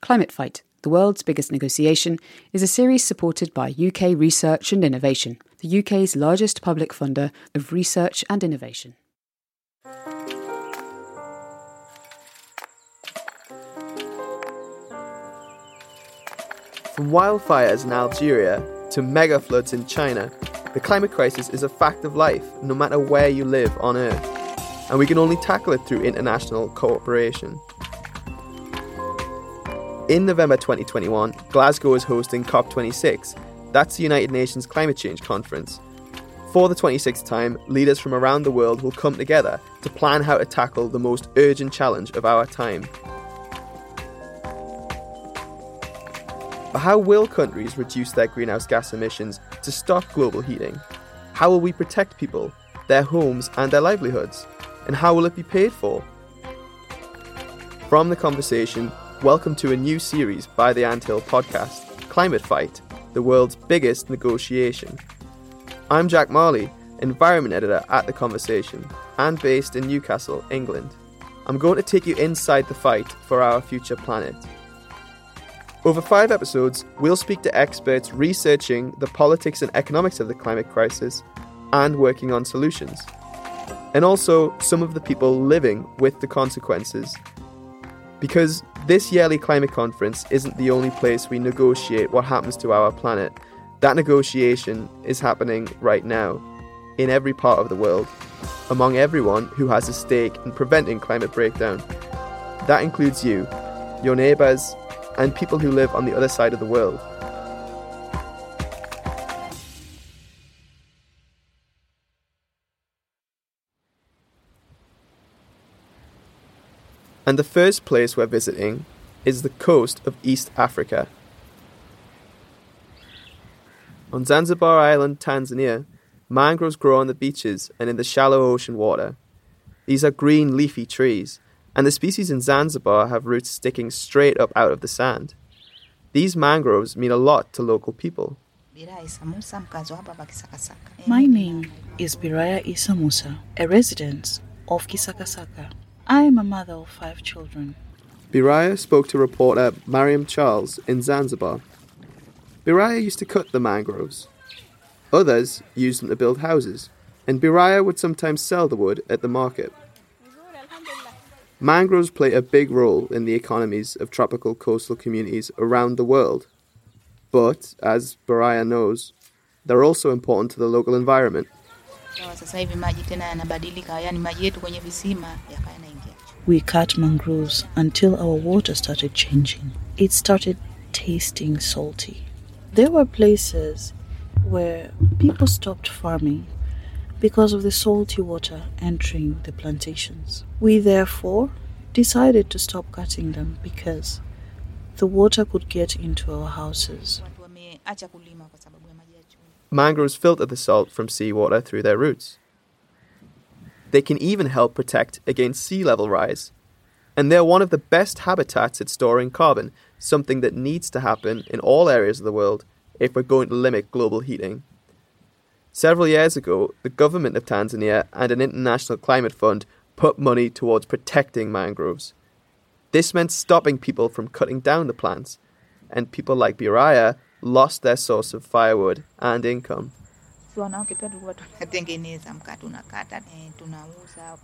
Climate Fight, the world's biggest negotiation, is a series supported by UK Research and Innovation, the UK's largest public funder of research and innovation. From wildfires in Algeria to mega floods in China, the climate crisis is a fact of life, no matter where you live on Earth. And we can only tackle it through international cooperation. In November 2021, Glasgow is hosting COP26. That's the United Nations Climate Change Conference. For the 26th time, leaders from around the world will come together to plan how to tackle the most urgent challenge of our time. But how will countries reduce their greenhouse gas emissions to stop global heating? How will we protect people, their homes, and their livelihoods? And how will it be paid for? From the conversation, welcome to a new series by the Anthill podcast, Climate Fight, the world's biggest negotiation. I'm Jack Marley, environment editor at The Conversation, and based in Newcastle, England. I'm going to take you inside the fight for our future planet. Over five episodes, we'll speak to experts researching the politics and economics of the climate crisis and working on solutions. And also some of the people living with the consequences. Because this yearly climate conference isn't the only place we negotiate what happens to our planet. That negotiation is happening right now, in every part of the world, among everyone who has a stake in preventing climate breakdown. That includes you, your neighbours, and people who live on the other side of the world. And the first place we're visiting is the coast of East Africa. On Zanzibar Island, Tanzania, mangroves grow on the beaches and in the shallow ocean water. These are green, leafy trees, and the species in Zanzibar have roots sticking straight up out of the sand. These mangroves mean a lot to local people. My name is Biraya Isa Musa, a resident of Kisakasaka. I am a mother of five children. Biraya spoke to reporter Maryam Charles in Zanzibar. Biraya used to cut the mangroves. Others used them to build houses, and Biraya would sometimes sell the wood at the market. Mangroves play a big role in the economies of tropical coastal communities around the world. But, as Biraya knows, they're also important to the local environment. We cut mangroves until our water started changing. It started tasting salty. There were places where people stopped farming because of the salty water entering the plantations. We therefore decided to stop cutting them because the water could get into our houses. Mangroves filter the salt from seawater through their roots. They can even help protect against sea level rise. And they're one of the best habitats at storing carbon, something that needs to happen in all areas of the world if we're going to limit global heating. Several years ago, the government of Tanzania and an international climate fund put money towards protecting mangroves. This meant stopping people from cutting down the plants, and people like Biraya lost their source of firewood and income.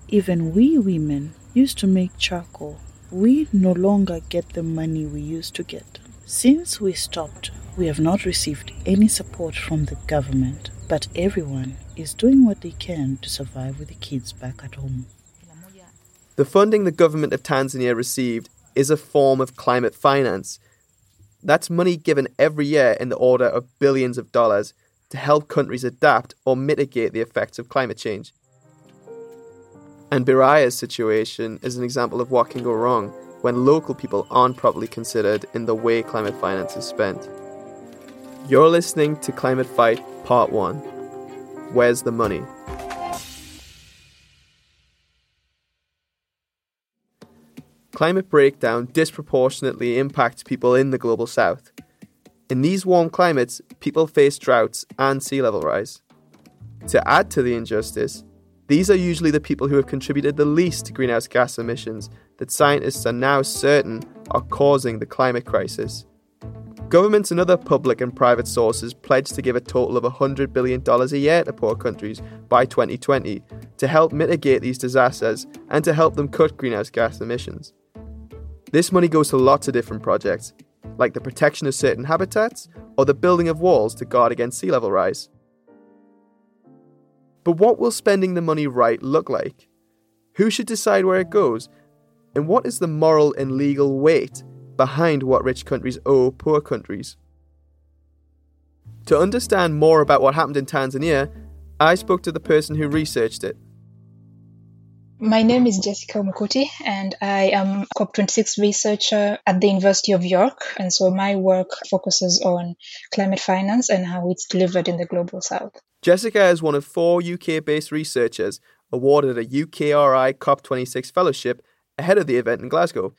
Even we women used to make charcoal. We no longer get the money we used to get. Since we stopped, we have not received any support from the government, but everyone is doing what they can to survive with the kids back at home. The funding the government of Tanzania received is a form of climate finance. That's money given every year in the order of billions of dollars to help countries adapt or mitigate the effects of climate change. And Biraya's situation is an example of what can go wrong when local people aren't properly considered in the way climate finance is spent. You're listening to Climate Fight Part 1 Where's the Money? Climate breakdown disproportionately impacts people in the global south. In these warm climates, people face droughts and sea level rise. To add to the injustice, These are usually the people who have contributed the least to greenhouse gas emissions that scientists are now certain are causing the climate crisis. Governments and other public and private sources pledged to give a total of $100 billion a year to poor countries by 2020 to help mitigate these disasters and to help them cut greenhouse gas emissions. This money goes to lots of different projects, like the protection of certain habitats or the building of walls to guard against sea level rise. But what will spending the money right look like? Who should decide where it goes? And what is the moral and legal weight behind what rich countries owe poor countries? To understand more about what happened in Tanzania, I spoke to the person who researched it. My name is Jessica Omukuti, and I am COP26 researcher at the University of York. And so my work focuses on climate finance and how it's delivered in the global south. Jessica is one of four UK based researchers awarded a UKRI COP26 fellowship ahead of the event in Glasgow.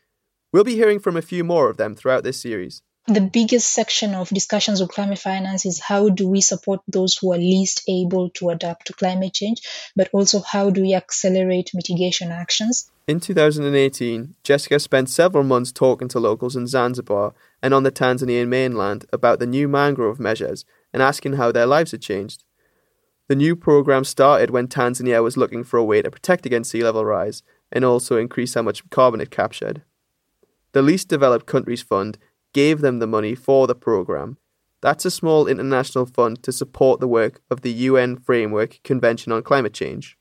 We'll be hearing from a few more of them throughout this series. The biggest section of discussions on climate finance is how do we support those who are least able to adapt to climate change, but also how do we accelerate mitigation actions. In 2018, Jessica spent several months talking to locals in Zanzibar and on the Tanzanian mainland about the new mangrove measures and asking how their lives had changed. The new program started when Tanzania was looking for a way to protect against sea level rise and also increase how much carbon it captured. The Least Developed Countries Fund gave them the money for the program. That's a small international fund to support the work of the UN Framework Convention on Climate Change.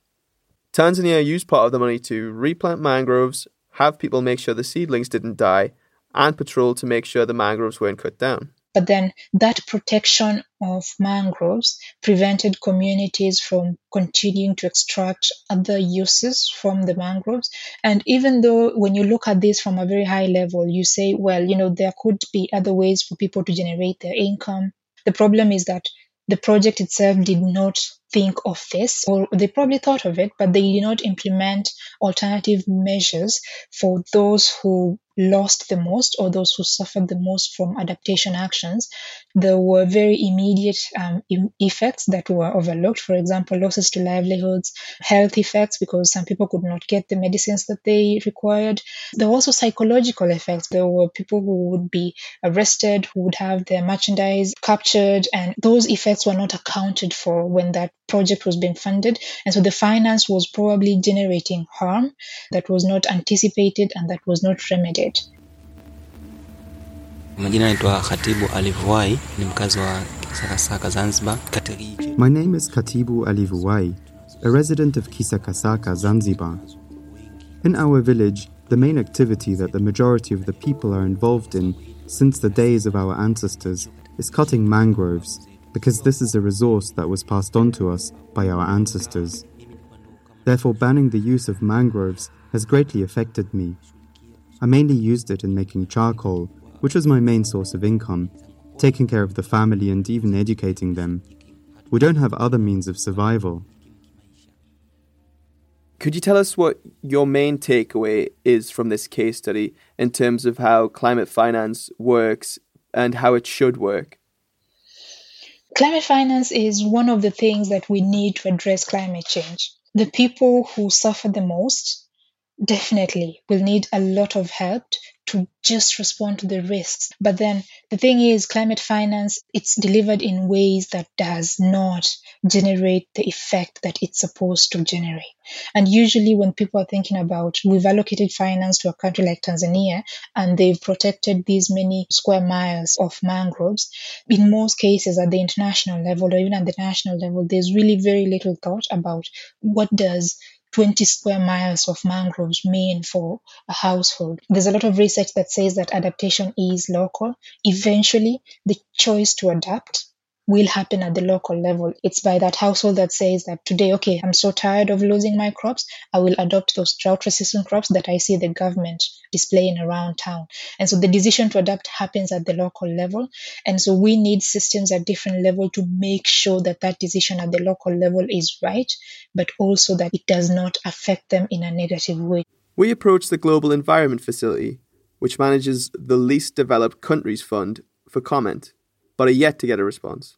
Tanzania used part of the money to replant mangroves, have people make sure the seedlings didn't die, and patrol to make sure the mangroves weren't cut down. But then that protection of mangroves prevented communities from continuing to extract other uses from the mangroves. And even though when you look at this from a very high level, you say, well, you know, there could be other ways for people to generate their income. The problem is that the project itself did not think of this, or they probably thought of it, but they did not implement alternative measures for those who lost the most or those who suffered the most from adaptation actions. There were very immediate um, effects that were overlooked. For example, losses to livelihoods, health effects because some people could not get the medicines that they required. There were also psychological effects. There were people who would be arrested, who would have their merchandise captured, and those effects were not accounted for when that project was being funded. And so the finance was probably generating harm that was not anticipated and that was not remedied. Majina naitwa Khatibu Alivuai, ni mkazi wa Kisakasaka, Zanzibar, My name is Khatibu Alivuai, a resident of Kisakasaka, Zanzibar. In our village, the main activity that the majority of the people are involved in since the days of our ancestors is cutting mangroves because this is a resource that was passed on to us by our ancestors. Therefore, banning the use of mangroves has greatly affected me. I mainly used it in making charcoal, which was my main source of income, taking care of the family and even educating them. We don't have other means of survival. Could you tell us what your main takeaway is from this case study in terms of how climate finance works and how it should work? Climate finance is one of the things that we need to address climate change. The people who suffer the most definitely will need a lot of help to just respond to the risks. But then the thing is, climate finance, it's delivered in ways that does not generate the effect that it's supposed to generate. And usually when people are thinking about, we've allocated finance to a country like Tanzania and they've protected these many square miles of mangroves, in most cases at the international level or even at the national level, there's really very little thought about what does 20 square miles of mangroves mean for a household. There's a lot of research that says that adaptation is local. Eventually, the choice to adapt will happen at the local level. It's by that household that says that today, okay, I'm so tired of losing my crops. I will adopt those drought resistant crops that I see the government displaying around town. And so the decision to adapt happens at the local level. And so we need systems at different level to make sure that that decision at the local level is right, but also that it does not affect them in a negative way. We approached the Global Environment Facility, which manages the Least Developed Countries Fund, for comment but are yet to get a response.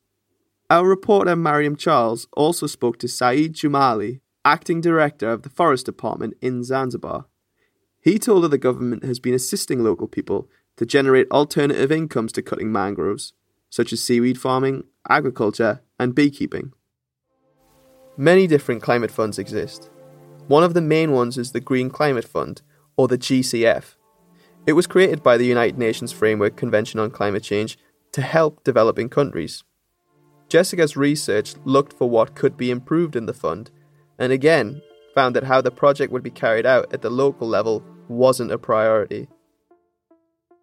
Our reporter Maryam Charles also spoke to Saeed Jumali, acting director of the Forest Department in Zanzibar. He told her the government has been assisting local people to generate alternative incomes to cutting mangroves, such as seaweed farming, agriculture, and beekeeping. Many different climate funds exist. One of the main ones is the Green Climate Fund, or the GCF. It was created by the United Nations Framework Convention on Climate Change to help developing countries. Jessica's research looked for what could be improved in the fund, and again found that how the project would be carried out at the local level wasn't a priority.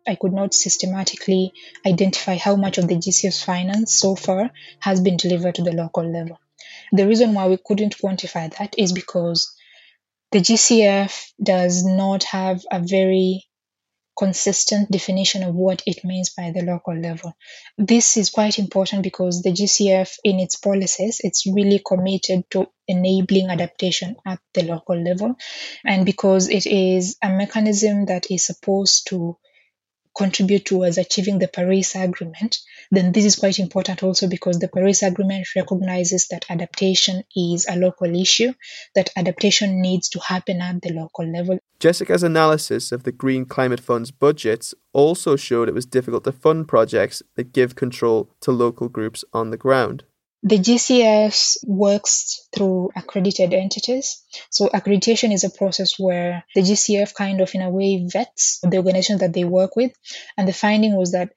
I could not systematically identify how much of the GCF's finance so far has been delivered to the local level. The reason why we couldn't quantify that is because the GCF does not have a very consistent definition of what it means by the local level. This is quite important because the GCF in its policies, it's really committed to enabling adaptation at the local level and because it is a mechanism that is supposed to contribute towards achieving the Paris Agreement, then this is quite important also because the Paris Agreement recognizes that adaptation is a local issue, that adaptation needs to happen at the local level. Jessica's analysis of the Green Climate Fund's budgets also showed it was difficult to fund projects that give control to local groups on the ground. The GCF works through accredited entities. So accreditation is a process where the GCF kind of in a way vets the organizations that they work with. And the finding was that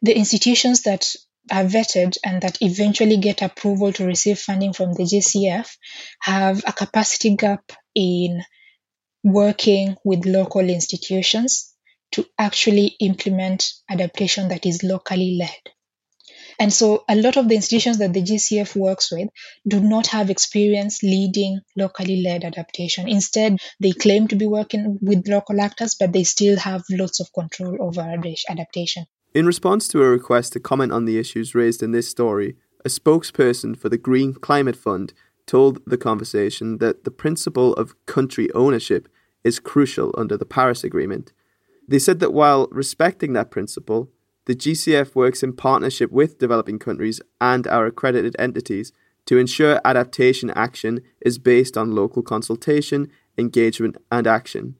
the institutions that are vetted and that eventually get approval to receive funding from the GCF have a capacity gap in working with local institutions to actually implement adaptation that is locally led. And so a lot of the institutions that the GCF works with do not have experience leading locally led adaptation. Instead, they claim to be working with local actors, but they still have lots of control over adaptation. In response to a request to comment on the issues raised in this story, a spokesperson for the Green Climate Fund told the conversation that the principle of country ownership is crucial under the Paris Agreement. They said that while respecting that principle, the GCF works in partnership with developing countries and our accredited entities to ensure adaptation action is based on local consultation, engagement, and action.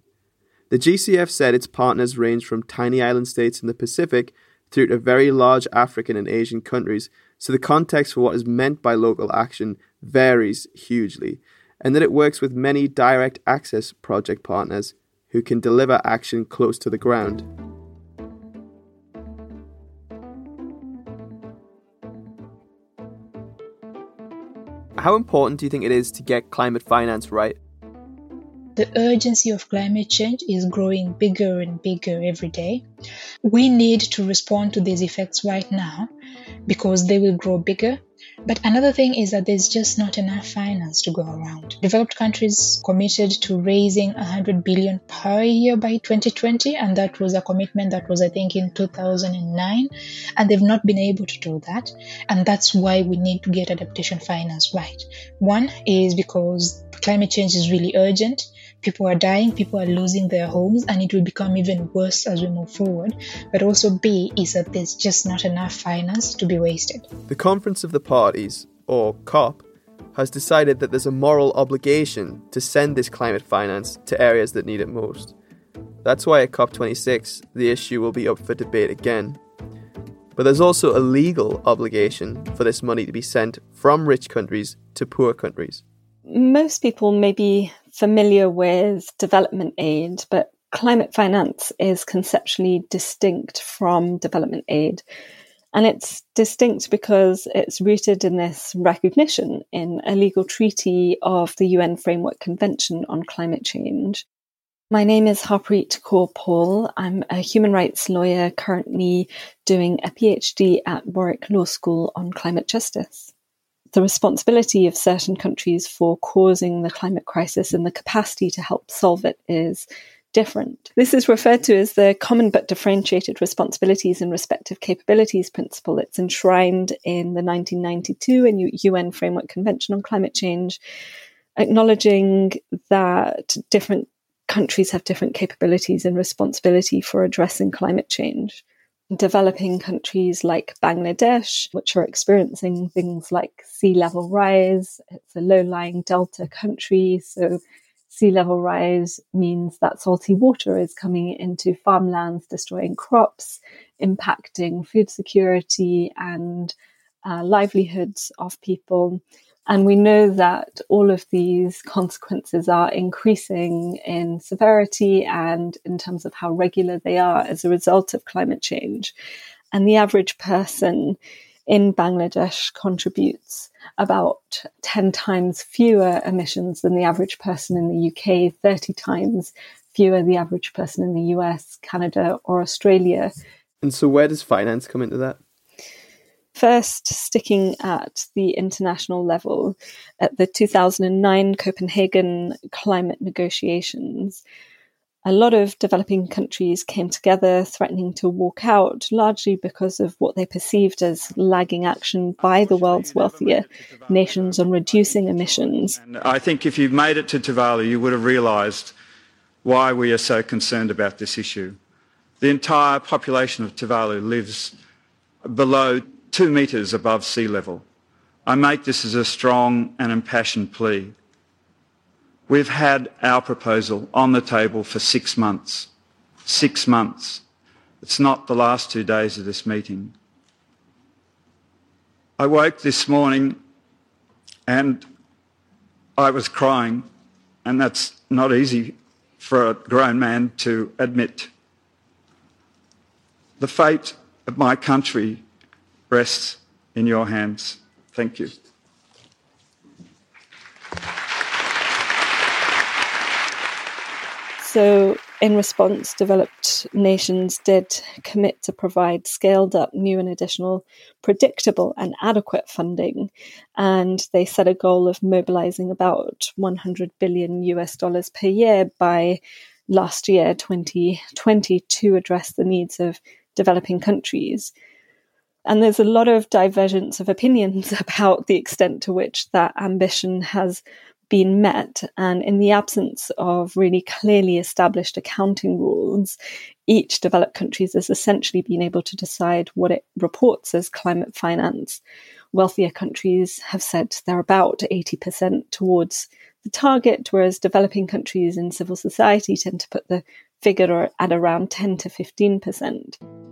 The GCF said its partners range from tiny island states in the Pacific through to very large African and Asian countries, so the context for what is meant by local action varies hugely, and that it works with many direct access project partners who can deliver action close to the ground. How important do you think it is to get climate finance right? The urgency of climate change is growing bigger and bigger every day. We need to respond to these effects right now because they will grow bigger but another thing is that there's just not enough finance to go around. Developed countries committed to raising 100 billion per year by 2020, and that was a commitment that was, I think, in 2009, and they've not been able to do that. And that's why we need to get adaptation finance right. One is because climate change is really urgent people are dying, people are losing their homes, and it will become even worse as we move forward. But also, B is that there's just not enough finance to be wasted. The Conference of the Parties, or COP, has decided that there's a moral obligation to send this climate finance to areas that need it most. That's why at COP26, the issue will be up for debate again. But there's also a legal obligation for this money to be sent from rich countries to poor countries. Most people may be familiar with development aid, but climate finance is conceptually distinct from development aid. And it's distinct because it's rooted in this recognition in a legal treaty of the UN Framework Convention on Climate Change. My name is Harpreet Kaur Paul. I'm a human rights lawyer currently doing a PhD at Warwick Law School on climate justice the responsibility of certain countries for causing the climate crisis and the capacity to help solve it is different. This is referred to as the common but differentiated responsibilities and respective capabilities principle. It's enshrined in the 1992 UN Framework Convention on Climate Change, acknowledging that different countries have different capabilities and responsibility for addressing climate change. Developing countries like Bangladesh, which are experiencing things like sea level rise. It's a low lying delta country. So, sea level rise means that salty water is coming into farmlands, destroying crops, impacting food security and uh, livelihoods of people. And we know that all of these consequences are increasing in severity and in terms of how regular they are as a result of climate change. And the average person in Bangladesh contributes about 10 times fewer emissions than the average person in the UK, 30 times fewer the average person in the US, Canada, or Australia. And so, where does finance come into that? First, sticking at the international level, at the 2009 Copenhagen climate negotiations, a lot of developing countries came together threatening to walk out, largely because of what they perceived as lagging action by the world's wealthier nations on reducing emissions. And I think if you've made it to Tuvalu, you would have realised why we are so concerned about this issue. The entire population of Tuvalu lives below two metres above sea level. I make this as a strong and impassioned plea. We've had our proposal on the table for six months. Six months. It's not the last two days of this meeting. I woke this morning and I was crying, and that's not easy for a grown man to admit. The fate of my country rests in your hands. Thank you. So, in response, developed nations did commit to provide scaled up, new and additional, predictable and adequate funding. And they set a goal of mobilizing about 100 billion US dollars per year by last year, 2020, to address the needs of developing countries. And there's a lot of divergence of opinions about the extent to which that ambition has been met. And in the absence of really clearly established accounting rules, each developed country has essentially been able to decide what it reports as climate finance. Wealthier countries have said they're about 80% towards the target, whereas developing countries in civil society tend to put the figure at around 10 to 15%.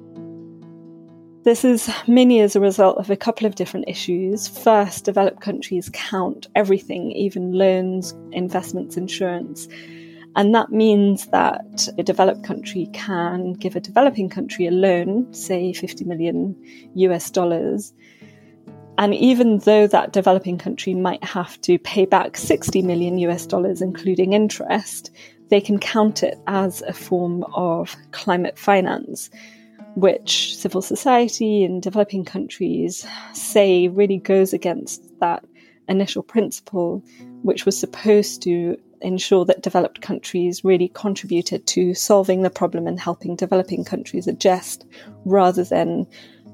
This is mainly as a result of a couple of different issues. First, developed countries count everything, even loans, investments, insurance. And that means that a developed country can give a developing country a loan, say 50 million US dollars. And even though that developing country might have to pay back 60 million US dollars, including interest, they can count it as a form of climate finance which civil society in developing countries say really goes against that initial principle, which was supposed to ensure that developed countries really contributed to solving the problem and helping developing countries adjust rather than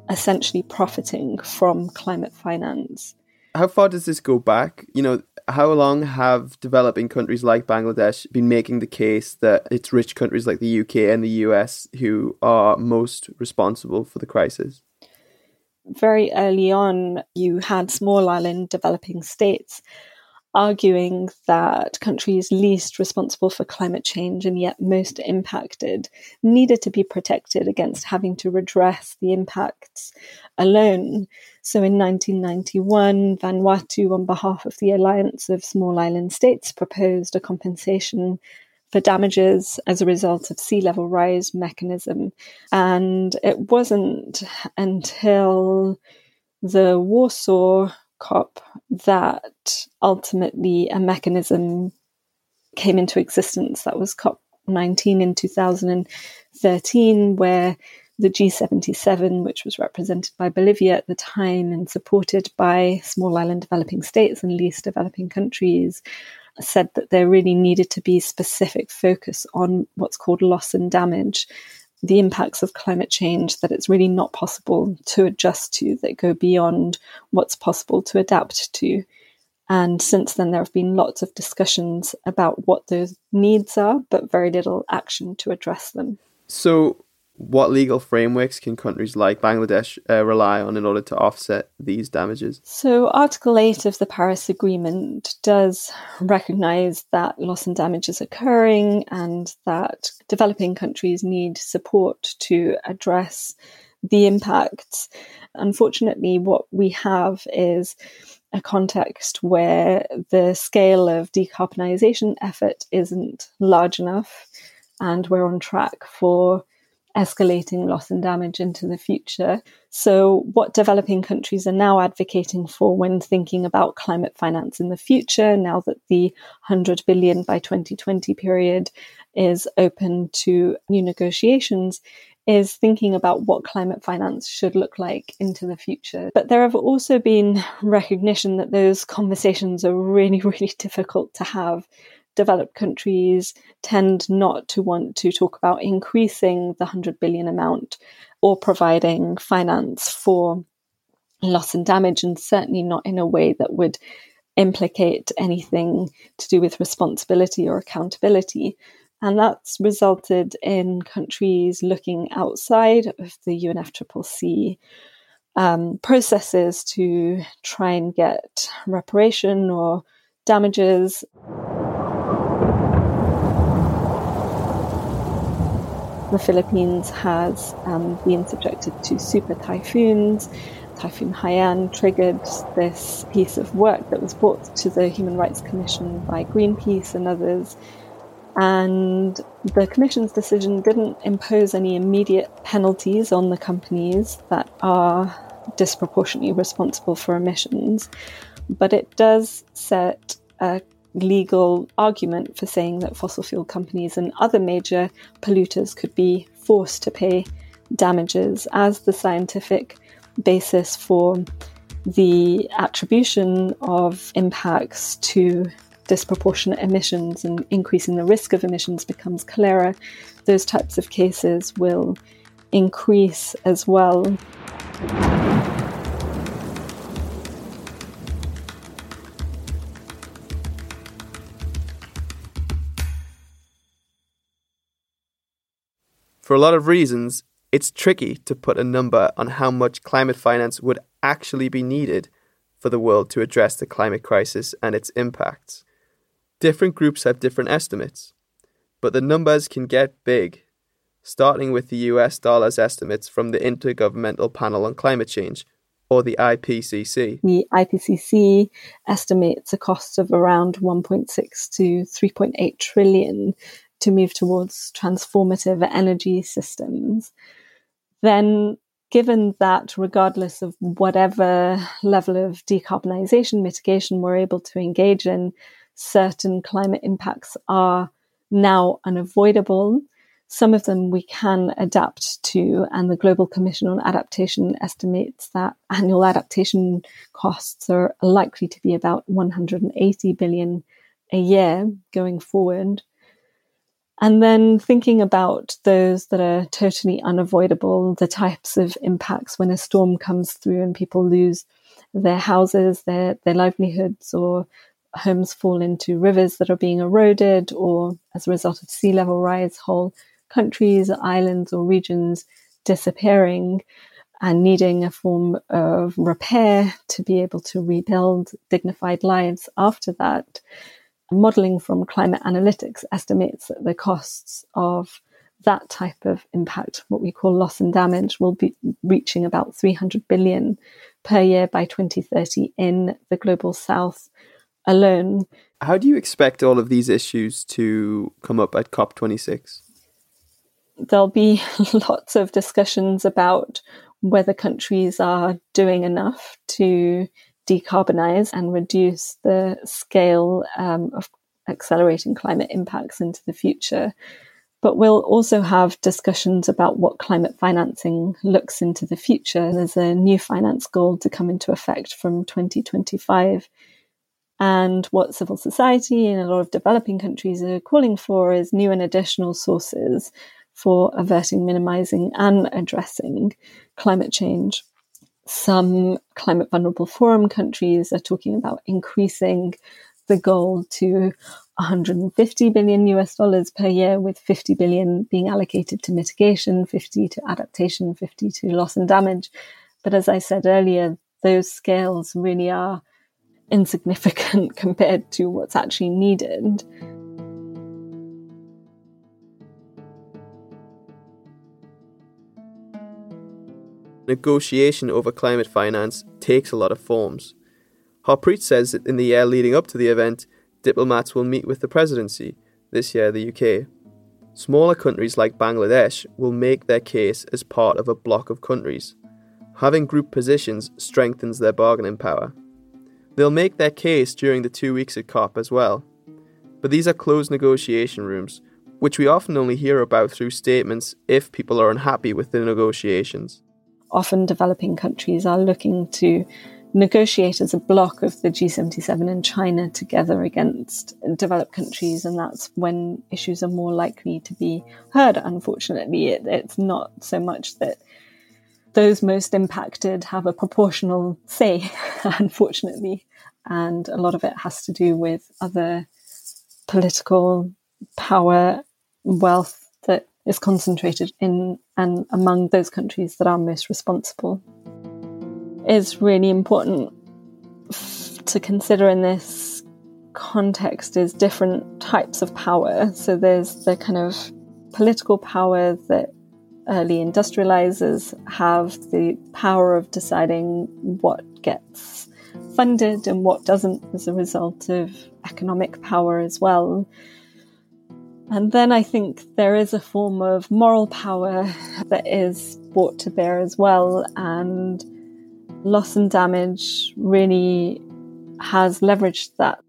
essentially profiting from climate finance. How far does this go back? You know, how long have developing countries like Bangladesh been making the case that it's rich countries like the UK and the US who are most responsible for the crisis? Very early on, you had small island developing states arguing that countries least responsible for climate change and yet most impacted needed to be protected against having to redress the impacts alone. So in 1991, Vanuatu, on behalf of the Alliance of Small Island States, proposed a compensation for damages as a result of sea level rise mechanism. And it wasn't until the Warsaw COP that ultimately a mechanism came into existence. That was COP 19 in 2013, where the G77, which was represented by Bolivia at the time and supported by small island developing states and least developing countries, said that there really needed to be specific focus on what's called loss and damage the impacts of climate change that it's really not possible to adjust to that go beyond what's possible to adapt to. And since then, there have been lots of discussions about what those needs are, but very little action to address them. So, What legal frameworks can countries like Bangladesh uh, rely on in order to offset these damages? So, Article 8 of the Paris Agreement does recognize that loss and damage is occurring and that developing countries need support to address the impacts. Unfortunately, what we have is a context where the scale of decarbonisation effort isn't large enough, and we're on track for escalating loss and damage into the future. So, what developing countries are now advocating for when thinking about climate finance in the future, now that the 100 billion by 2020 period is open to new negotiations, is thinking about what climate finance should look like into the future. But there have also been recognition that those conversations are really, really difficult to have. Developed countries tend not to want to talk about increasing the 100 billion amount or providing finance for loss and damage, and certainly not in a way that would implicate anything to do with responsibility or accountability. And that's resulted in countries looking outside of the UNFCCC um, processes to try and get reparation or damages. The Philippines has um, been subjected to super typhoons. Typhoon Haiyan triggered this piece of work that was brought to the Human Rights Commission by Greenpeace and others and the Commission's decision didn't impose any immediate penalties on the companies that are disproportionately responsible for emissions, but it does set a legal argument for saying that fossil fuel companies and other major polluters could be forced to pay damages as the scientific basis for the attribution of impacts to disproportionate emissions and increasing the risk of emissions becomes clearer, those types of cases will increase as well. For a lot of reasons, it's tricky to put a number on how much climate finance would actually be needed for the world to address the climate crisis and its impacts. Different groups have different estimates, but the numbers can get big, starting with the US dollars estimates from the Intergovernmental Panel on Climate Change, or the IPCC. The IPCC estimates a cost of around 1.6 to 3.8 trillion to move towards transformative energy systems. Then given that regardless of whatever level of decarbonisation mitigation we're able to engage in, certain climate impacts are now unavoidable. Some of them we can adapt to, and the Global Commission on Adaptation estimates that annual adaptation costs are likely to be about 180 billion a year going forward. And then thinking about those that are totally unavoidable, the types of impacts when a storm comes through and people lose their houses, their, their livelihoods, or homes fall into rivers that are being eroded, or as a result of sea level rise, whole countries, islands, or regions disappearing and needing a form of repair to be able to rebuild dignified lives after that. Modeling from climate analytics estimates that the costs of that type of impact, what we call loss and damage, will be reaching about 300 billion per year by 2030 in the global south alone. How do you expect all of these issues to come up at COP26? There'll be lots of discussions about whether countries are doing enough to decarbonize and reduce the scale um, of accelerating climate impacts into the future. But we'll also have discussions about what climate financing looks into the future. There's a new finance goal to come into effect from 2025 and what civil society and a lot of developing countries are calling for is new and additional sources for averting, minimizing, and addressing climate change. Some climate vulnerable forum countries are talking about increasing the goal to 150 billion US dollars per year, with 50 billion being allocated to mitigation, 50 to adaptation, 50 to loss and damage. But as I said earlier, those scales really are insignificant compared to what's actually needed. Negotiation over climate finance takes a lot of forms. Harpreet says that in the year leading up to the event, diplomats will meet with the presidency, this year the UK. Smaller countries like Bangladesh will make their case as part of a bloc of countries. Having group positions strengthens their bargaining power. They'll make their case during the two weeks at COP as well. But these are closed negotiation rooms, which we often only hear about through statements if people are unhappy with the negotiations. Often developing countries are looking to negotiate as a bloc of the G77 and China together against developed countries, and that's when issues are more likely to be heard. Unfortunately, it, it's not so much that those most impacted have a proportional say, unfortunately. And a lot of it has to do with other political power, wealth that is concentrated in and among those countries that are most responsible. Is really important to consider in this context is different types of power. So there's the kind of political power that early industrializers have the power of deciding what gets funded and what doesn't as a result of economic power as well. And then I think there is a form of moral power that is brought to bear as well. And loss and damage really has leveraged that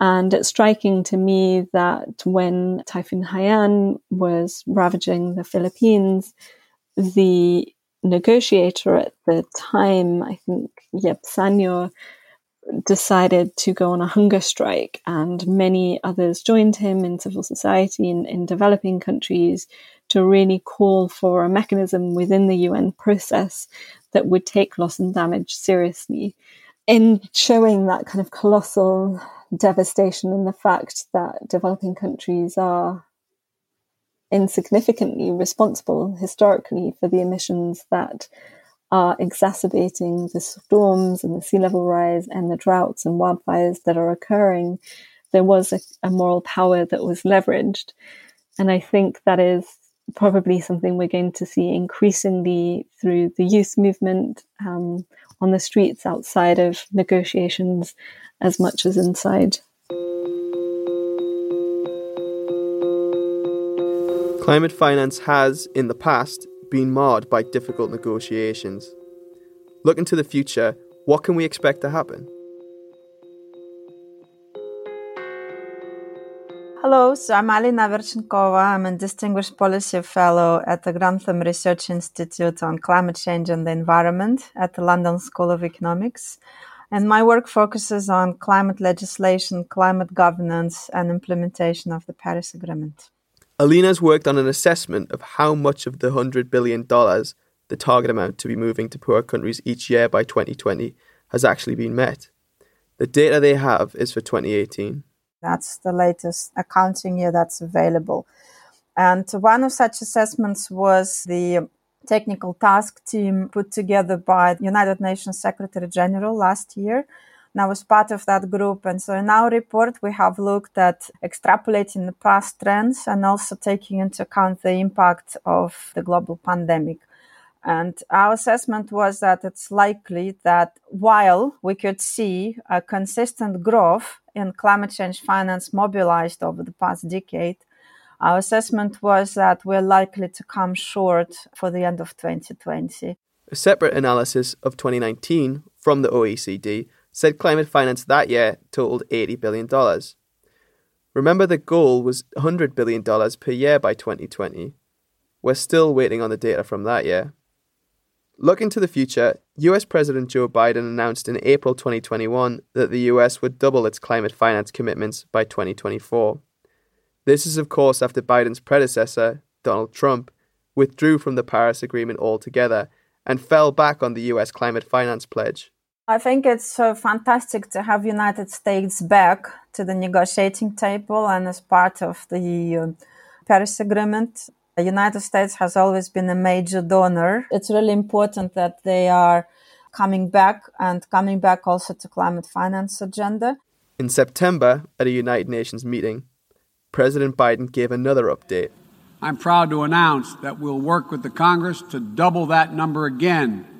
and it's striking to me that when Typhoon Haiyan was ravaging the Philippines, the negotiator at the time, I think Yeb Saño, decided to go on a hunger strike, and many others joined him in civil society in, in developing countries to really call for a mechanism within the UN process that would take loss and damage seriously. In showing that kind of colossal devastation and the fact that developing countries are insignificantly responsible historically for the emissions that are exacerbating the storms and the sea level rise and the droughts and wildfires that are occurring, there was a, a, moral power that was leveraged. And I think that is probably something we're going to see increasingly through the youth movement um, on the streets outside of negotiations as much as inside. Climate finance has, in the past, been marred by difficult negotiations. Looking to the future, what can we expect to happen? Hello, so I'm Alina Averchenkova. I'm a Distinguished Policy Fellow at the Grantham Research Institute on Climate Change and the Environment at the London School of Economics. And my work focuses on climate legislation, climate governance, and implementation of the Paris Agreement. Alina's worked on an assessment of how much of the $100 billion, the target amount to be moving to poor countries each year by 2020, has actually been met. The data they have is for 2018. That's the latest accounting year that's available. And one of such assessments was the technical task team put together by the United Nations Secretary General last year. And I was part of that group. And so in our report, we have looked at extrapolating the past trends and also taking into account the impact of the global pandemic. And our assessment was that it's likely that while we could see a consistent growth in climate change finance mobilized over the past decade, our assessment was that we're likely to come short for the end of 2020. A separate analysis of 2019 from the OECD said climate finance that year totaled $80 billion. Remember, the goal was $100 billion per year by 2020. We're still waiting on the data from that year. Looking to the future, US President Joe Biden announced in April 2021 that the US would double its climate finance commitments by 2024. This is, of course, after Biden's predecessor, Donald Trump, withdrew from the Paris Agreement altogether and fell back on the US climate finance pledge. I think it's uh, fantastic to have United States back to the negotiating table and as part of the uh, Paris Agreement. The United States has always been a major donor. It's really important that they are coming back and coming back also to climate finance agenda. In September, at a United Nations meeting, President Biden gave another update. I'm proud to announce that we'll work with the Congress to double that number again.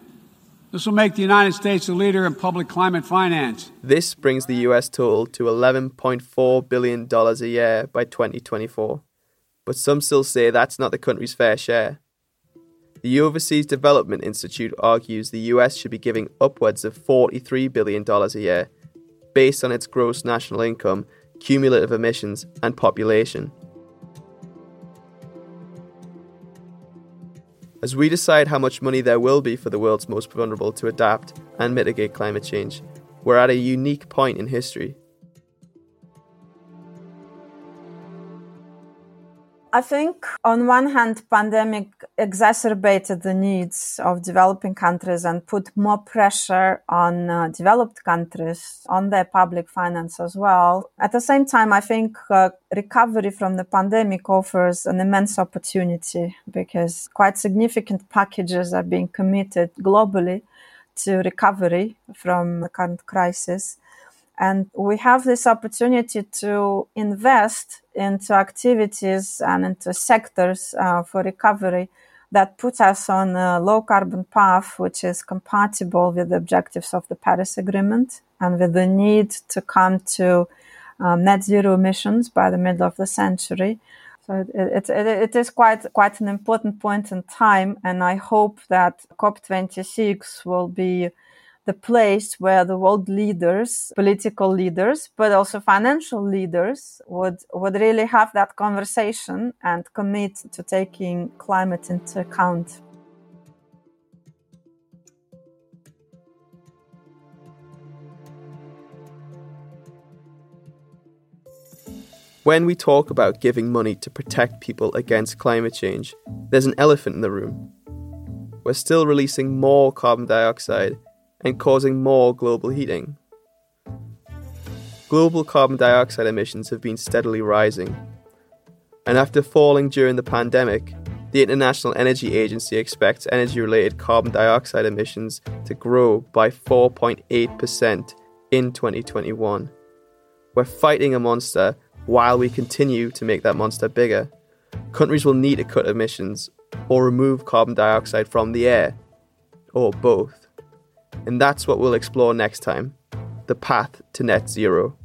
This will make the United States a leader in public climate finance. This brings the US total to $11.4 billion a year by 2024. But some still say that's not the country's fair share. The Overseas Development Institute argues the US should be giving upwards of $43 billion a year, based on its gross national income, cumulative emissions, and population. As we decide how much money there will be for the world's most vulnerable to adapt and mitigate climate change, we're at a unique point in history. I think on one hand, pandemic exacerbated the needs of developing countries and put more pressure on uh, developed countries on their public finance as well. At the same time, I think uh, recovery from the pandemic offers an immense opportunity because quite significant packages are being committed globally to recovery from the current crisis. And we have this opportunity to invest into activities and into sectors uh, for recovery that put us on a low carbon path, which is compatible with the objectives of the Paris Agreement and with the need to come to um, net zero emissions by the middle of the century. So it, it, it is quite quite an important point in time, and I hope that COP26 will be the place where the world leaders, political leaders, but also financial leaders would, would really have that conversation and commit to taking climate into account. When we talk about giving money to protect people against climate change, there's an elephant in the room. We're still releasing more carbon dioxide and causing more global heating. Global carbon dioxide emissions have been steadily rising, and after falling during the pandemic, the International Energy Agency expects energy related carbon dioxide emissions to grow by 4.8% in 2021. We're fighting a monster while we continue to make that monster bigger. Countries will need to cut emissions or remove carbon dioxide from the air, or both. And that's what we'll explore next time the path to net zero.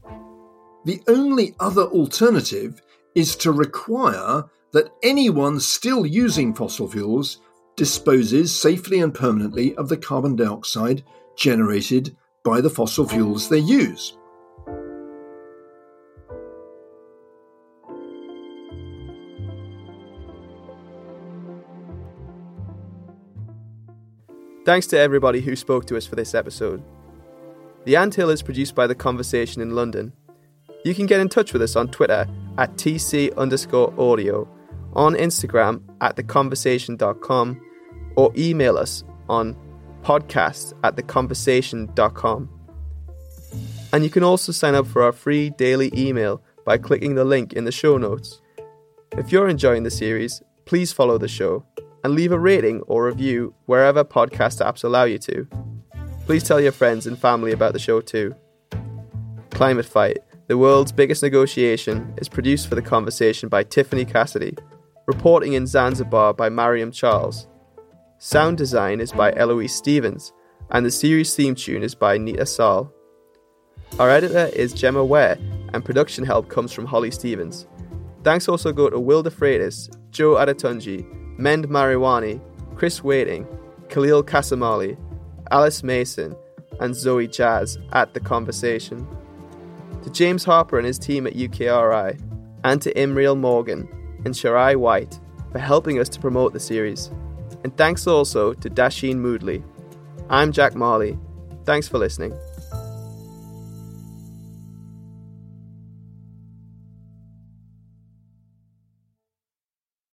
The only other alternative is to require that anyone still using fossil fuels disposes safely and permanently of the carbon dioxide generated by the fossil fuels they use. Thanks to everybody who spoke to us for this episode. The Anthill is produced by The Conversation in London. You can get in touch with us on Twitter at TC underscore audio, on Instagram at theconversation.com, or email us on podcast at theconversation.com. And you can also sign up for our free daily email by clicking the link in the show notes. If you're enjoying the series, please follow the show and leave a rating or review wherever podcast apps allow you to. Please tell your friends and family about the show too. Climate Fight, the world's biggest negotiation, is produced for the conversation by Tiffany Cassidy, reporting in Zanzibar by Maryam Charles. Sound design is by Eloise Stevens, and the series theme tune is by Neeta Sarl. Our editor is Gemma Ware, and production help comes from Holly Stevens. Thanks also go to Will DeFreitas, Joe Adetunji, Mend Mariwany, Chris Waiting, Khalil Kasamali, Alice Mason, and Zoe Jazz at The Conversation. To James Harper and his team at UKRI, and to Imriel Morgan and Sharai White for helping us to promote the series. And thanks also to Dasheen Moodley. I'm Jack Marley. Thanks for listening.